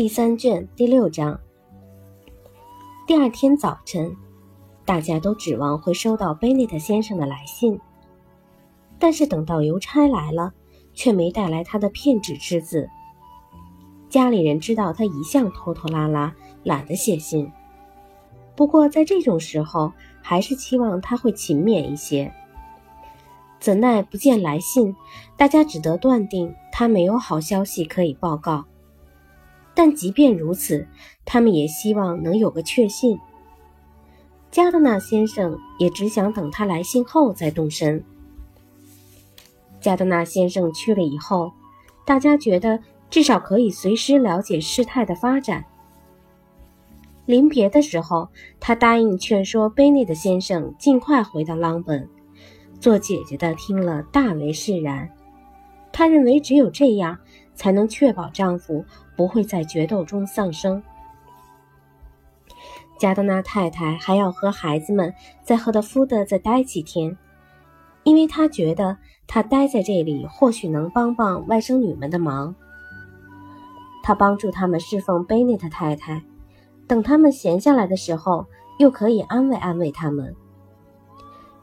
第三卷第六章。第二天早晨，大家都指望会收到贝内特先生的来信，但是等到邮差来了，却没带来他的片纸之字。家里人知道他一向拖拖拉拉，懒得写信，不过在这种时候，还是期望他会勤勉一些。怎奈不见来信，大家只得断定他没有好消息可以报告。但即便如此，他们也希望能有个确信。加德纳先生也只想等他来信后再动身。加德纳先生去了以后，大家觉得至少可以随时了解事态的发展。临别的时候，他答应劝说贝内的先生尽快回到朗本。做姐姐的听了大为释然，他认为只有这样才能确保丈夫不会在决斗中丧生。加德纳太太还要和孩子们在赫德夫德再待几天，因为她觉得她待在这里或许能帮帮外甥女们的忙。她帮助他们侍奉贝内特太太，等他们闲下来的时候，又可以安慰安慰他们。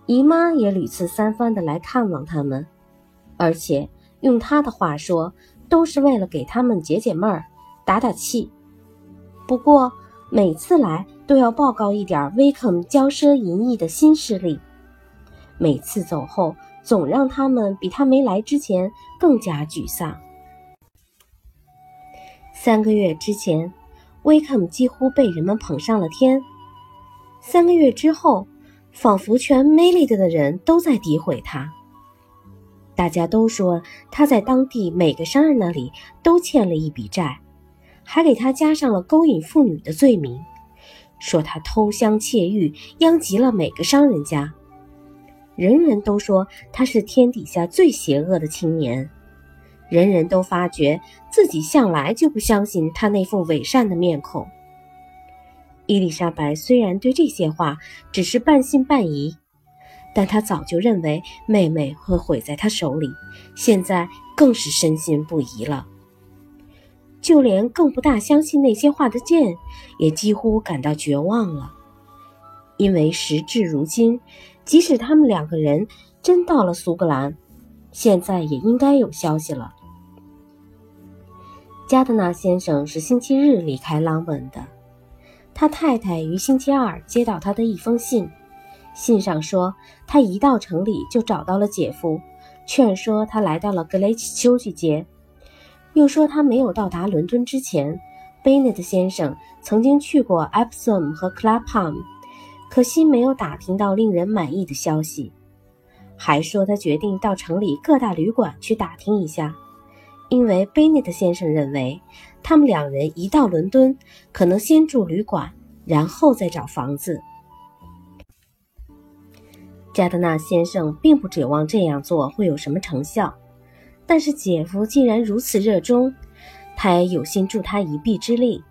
姨妈也屡次三番的来看望他们，而且用她的话说，都是为了给他们解解闷儿、打打气。不过每次来都要报告一点威肯骄奢淫逸的新势力，每次走后总让他们比他没来之前更加沮丧。三个月之前，威肯几乎被人们捧上了天；三个月之后，仿佛全梅利德的人都在诋毁他。大家都说他在当地每个商人那里都欠了一笔债，还给他加上了勾引妇女的罪名，说他偷香窃玉，殃及了每个商人家。人人都说他是天底下最邪恶的青年，人人都发觉自己向来就不相信他那副伪善的面孔。伊丽莎白虽然对这些话只是半信半疑，但他早就认为妹妹会毁在他手里，现在更是深信不疑了。就连更不大相信那些话的剑，也几乎感到绝望了，因为时至如今，即使他们两个人真到了苏格兰，现在也应该有消息了。加德纳先生是星期日离开朗本的。他太太于星期二接到他的一封信，信上说他一到城里就找到了姐夫，劝说他来到了格雷奇休息街，又说他没有到达伦敦之前，贝内特先生曾经去过埃普索姆和克拉帕姆，可惜没有打听到令人满意的消息，还说他决定到城里各大旅馆去打听一下。因为贝内特先生认为，他们两人一到伦敦，可能先住旅馆，然后再找房子。加德纳先生并不指望这样做会有什么成效，但是姐夫竟然如此热衷，他也有心助他一臂之力。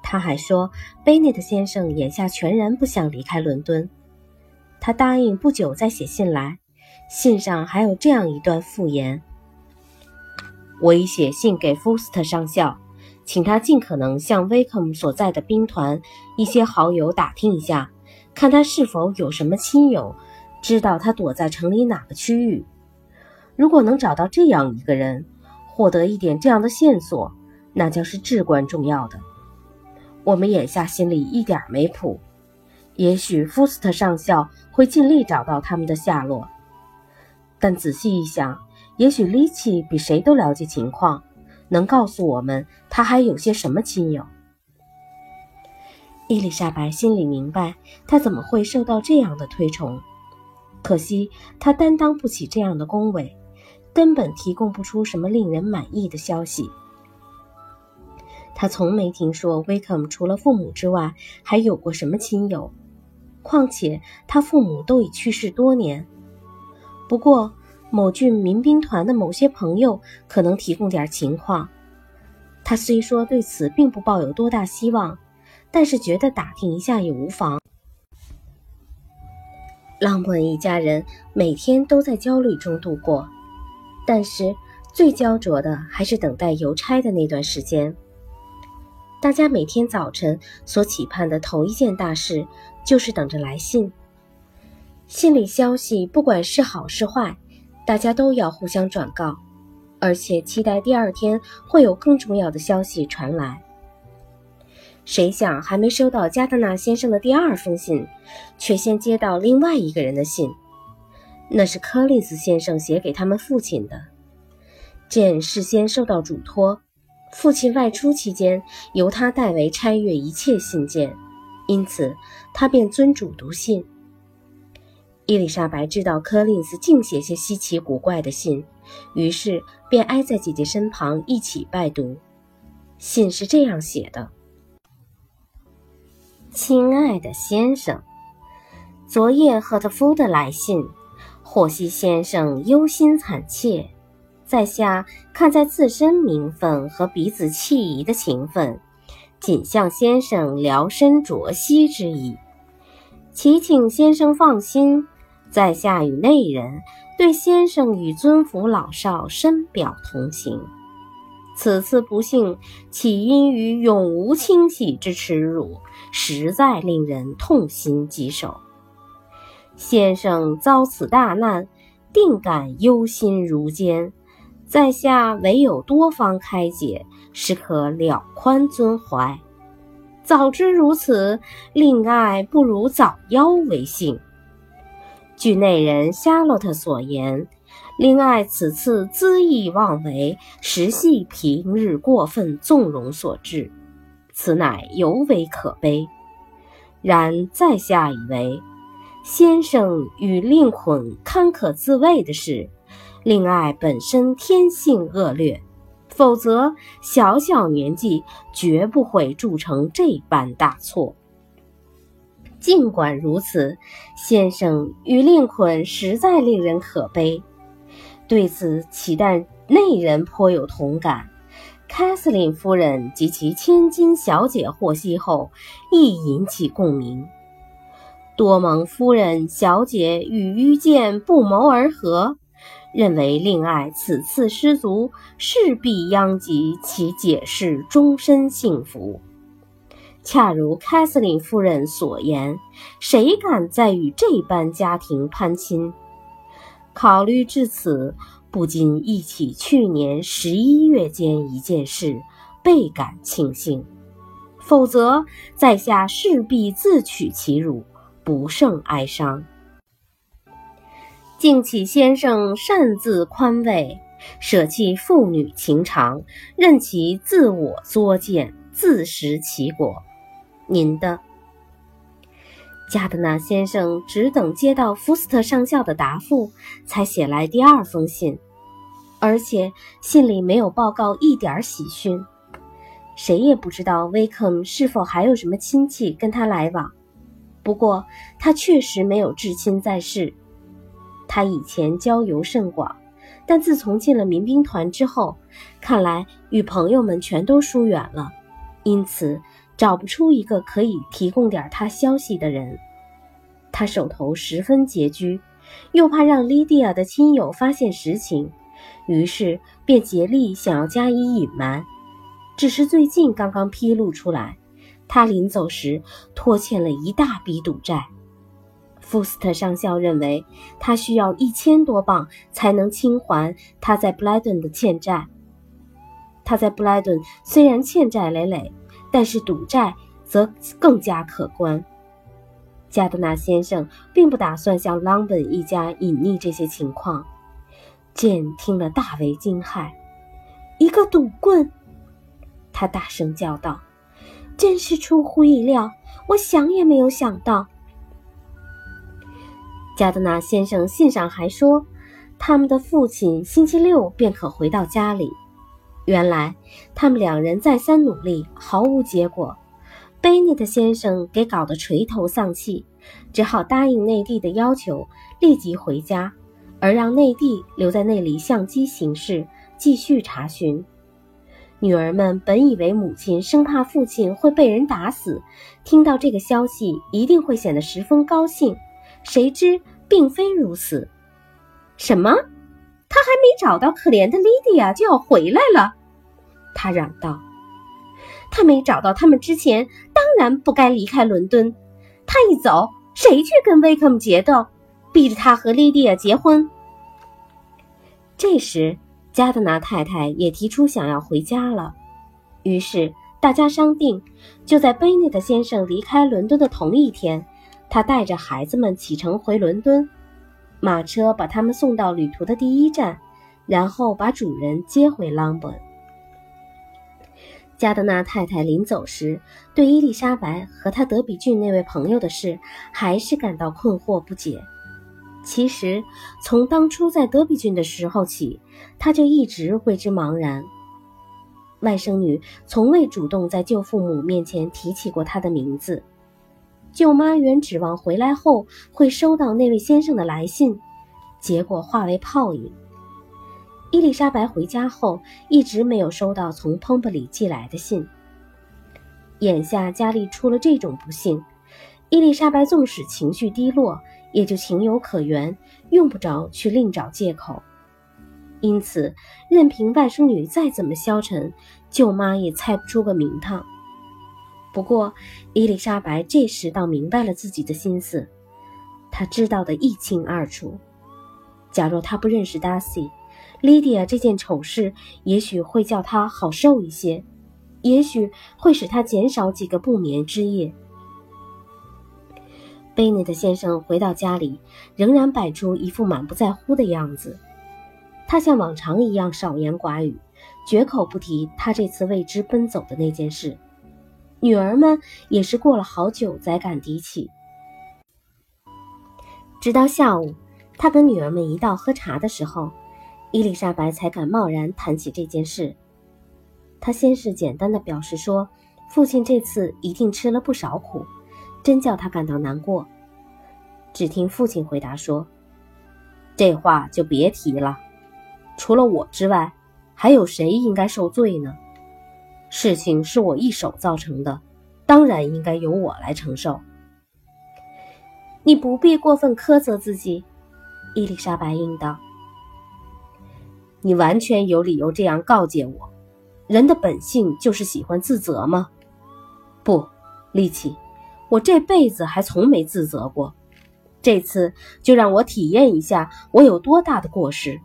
他还说，贝内特先生眼下全然不想离开伦敦，他答应不久再写信来，信上还有这样一段附言。我已写信给福斯特上校，请他尽可能向威克姆所在的兵团一些好友打听一下，看他是否有什么亲友知道他躲在城里哪个区域。如果能找到这样一个人，获得一点这样的线索，那将是至关重要的。我们眼下心里一点没谱，也许福斯特上校会尽力找到他们的下落，但仔细一想。也许利奇比谁都了解情况，能告诉我们他还有些什么亲友。伊丽莎白心里明白，他怎么会受到这样的推崇？可惜他担当不起这样的恭维，根本提供不出什么令人满意的消息。他从没听说威克姆除了父母之外还有过什么亲友，况且他父母都已去世多年。不过。某郡民兵团的某些朋友可能提供点情况。他虽说对此并不抱有多大希望，但是觉得打听一下也无妨。朗本一家人每天都在焦虑中度过，但是最焦灼的还是等待邮差的那段时间。大家每天早晨所期盼的头一件大事，就是等着来信。信里消息不管是好是坏，大家都要互相转告，而且期待第二天会有更重要的消息传来。谁想还没收到加德纳先生的第二封信，却先接到另外一个人的信，那是柯林斯先生写给他们父亲的。简事先受到嘱托，父亲外出期间由他代为拆阅一切信件，因此他便遵嘱读信。伊丽莎白知道柯林斯净写些稀奇古怪的信，于是便挨在姐姐身旁一起拜读。信是这样写的。亲爱的先生，昨夜赫特夫的来信，霍希先生忧心惨切。在下看在自身名分和彼此弃疑的情分，仅向先生聊深酌息之意。祈请先生放心，在下与内人对先生与尊府老少深表同情。此次不幸起因于永无清洗之耻辱，实在令人痛心疾首。先生遭此大难，定感忧心如煎，在下唯有多方开解，是可了宽尊怀。早知如此，令爱不如早夭为幸。据内人夏洛特所言。令爱此次恣意妄为，实系平日过分纵容所致，此乃尤为可悲。然在下以为，先生与令捆堪可自卫的是，令爱本身天性恶劣，否则小小年纪绝不会铸成这般大错。尽管如此，先生与令捆实在令人可悲。对此，岂但内人颇有同感。凯瑟琳夫人及其千金小姐获悉后，亦引起共鸣。多蒙夫人小姐与遇见不谋而合，认为令爱此次失足，势必殃及其解释终身幸福。恰如凯瑟琳夫人所言，谁敢再与这般家庭攀亲？考虑至此，不禁忆起去年十一月间一件事，倍感庆幸。否则，在下势必自取其辱，不胜哀伤。敬启先生擅自宽慰，舍弃父女情长，任其自我作践，自食其果。您的。加德纳先生只等接到福斯特上校的答复，才写来第二封信，而且信里没有报告一点喜讯。谁也不知道威肯是否还有什么亲戚跟他来往。不过他确实没有至亲在世。他以前交游甚广，但自从进了民兵团之后，看来与朋友们全都疏远了，因此。找不出一个可以提供点他消息的人，他手头十分拮据，又怕让莉迪亚的亲友发现实情，于是便竭力想要加以隐瞒。只是最近刚刚披露出来，他临走时拖欠了一大笔赌债。福斯特上校认为他需要一千多镑才能清还他在布莱顿的欠债。他在布莱顿虽然欠债累累。但是赌债则更加可观。加德纳先生并不打算向朗本一家隐匿这些情况。简听了大为惊骇，一个赌棍！他大声叫道：“真是出乎意料，我想也没有想到。”加德纳先生信上还说，他们的父亲星期六便可回到家里。原来他们两人再三努力，毫无结果。贝内特先生给搞得垂头丧气，只好答应内地的要求，立即回家，而让内地留在那里相机行事，继续查询。女儿们本以为母亲生怕父亲会被人打死，听到这个消息一定会显得十分高兴，谁知并非如此。什么？他还没找到可怜的莉迪亚，就要回来了。他嚷道：“他没找到他们之前，当然不该离开伦敦。他一走，谁去跟威克姆决斗，逼着他和莉迪亚结婚？这时，加德纳太太也提出想要回家了。于是，大家商定，就在贝内特先生离开伦敦的同一天，他带着孩子们启程回伦敦。马车把他们送到旅途的第一站，然后把主人接回朗本。加德纳太太临走时，对伊丽莎白和她德比郡那位朋友的事，还是感到困惑不解。其实，从当初在德比郡的时候起，他就一直为之茫然。外甥女从未主动在舅父母面前提起过他的名字。舅妈原指望回来后会收到那位先生的来信，结果化为泡影。伊丽莎白回家后一直没有收到从彭布里寄来的信。眼下家里出了这种不幸，伊丽莎白纵使情绪低落，也就情有可原，用不着去另找借口。因此，任凭外甥女再怎么消沉，舅妈也猜不出个名堂。不过，伊丽莎白这时倒明白了自己的心思，她知道的一清二楚。假若她不认识达西，莉迪亚这件丑事也许会叫她好受一些，也许会使她减少几个不眠之夜。贝内特先生回到家里，仍然摆出一副满不在乎的样子。他像往常一样少言寡语，绝口不提他这次为之奔走的那件事。女儿们也是过了好久才敢提起。直到下午，他跟女儿们一道喝茶的时候，伊丽莎白才敢贸然谈起这件事。他先是简单的表示说，父亲这次一定吃了不少苦，真叫他感到难过。只听父亲回答说：“这话就别提了，除了我之外，还有谁应该受罪呢？”事情是我一手造成的，当然应该由我来承受。你不必过分苛责自己，伊丽莎白应道。你完全有理由这样告诫我。人的本性就是喜欢自责吗？不，利奇，我这辈子还从没自责过。这次就让我体验一下我有多大的过失。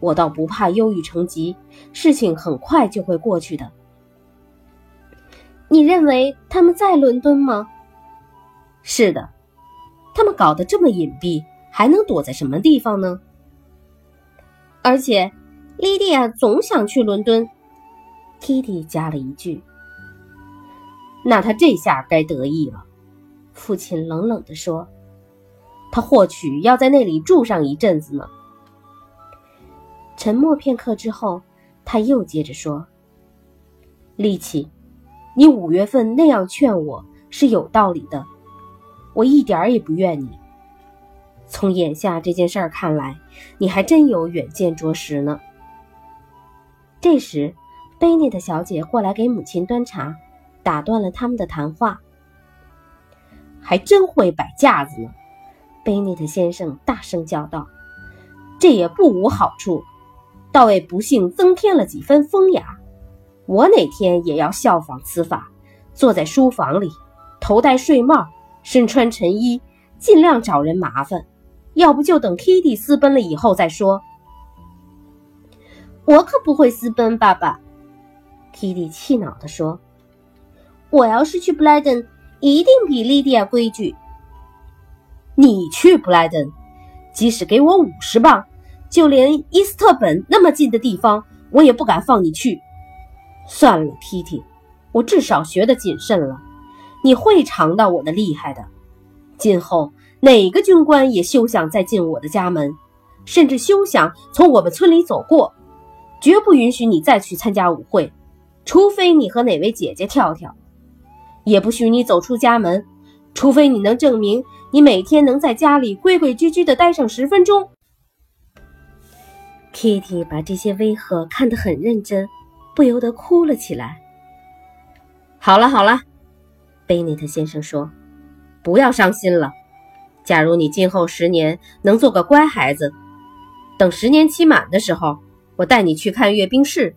我倒不怕忧郁成疾，事情很快就会过去的。你认为他们在伦敦吗？是的，他们搞得这么隐蔽，还能躲在什么地方呢？而且，莉迪亚总想去伦敦。Kitty 加了一句：“那他这下该得意了。”父亲冷冷地说：“他或许要在那里住上一阵子呢。”沉默片刻之后，他又接着说：“丽奇，你五月份那样劝我是有道理的，我一点儿也不怨你。从眼下这件事儿看来，你还真有远见卓识呢。”这时，贝内特小姐过来给母亲端茶，打断了他们的谈话。还真会摆架子呢，贝内特先生大声叫道：“这也不无好处。”倒为不幸增添了几分风雅。我哪天也要效仿此法，坐在书房里，头戴睡帽，身穿衬衣，尽量找人麻烦。要不就等 Kitty 私奔了以后再说。我可不会私奔，爸爸。Kitty 气恼地说：“我要是去布莱登，一定比莉迪亚规矩。你去布莱登，即使给我五十磅。”就连伊斯特本那么近的地方，我也不敢放你去。算了，Kitty，我至少学得谨慎了。你会尝到我的厉害的。今后哪个军官也休想再进我的家门，甚至休想从我们村里走过。绝不允许你再去参加舞会，除非你和哪位姐姐跳跳。也不许你走出家门，除非你能证明你每天能在家里规规矩矩地待上十分钟。Kitty 把这些威吓看得很认真，不由得哭了起来。好了好了，贝内特先生说：“不要伤心了。假如你今后十年能做个乖孩子，等十年期满的时候，我带你去看阅兵式，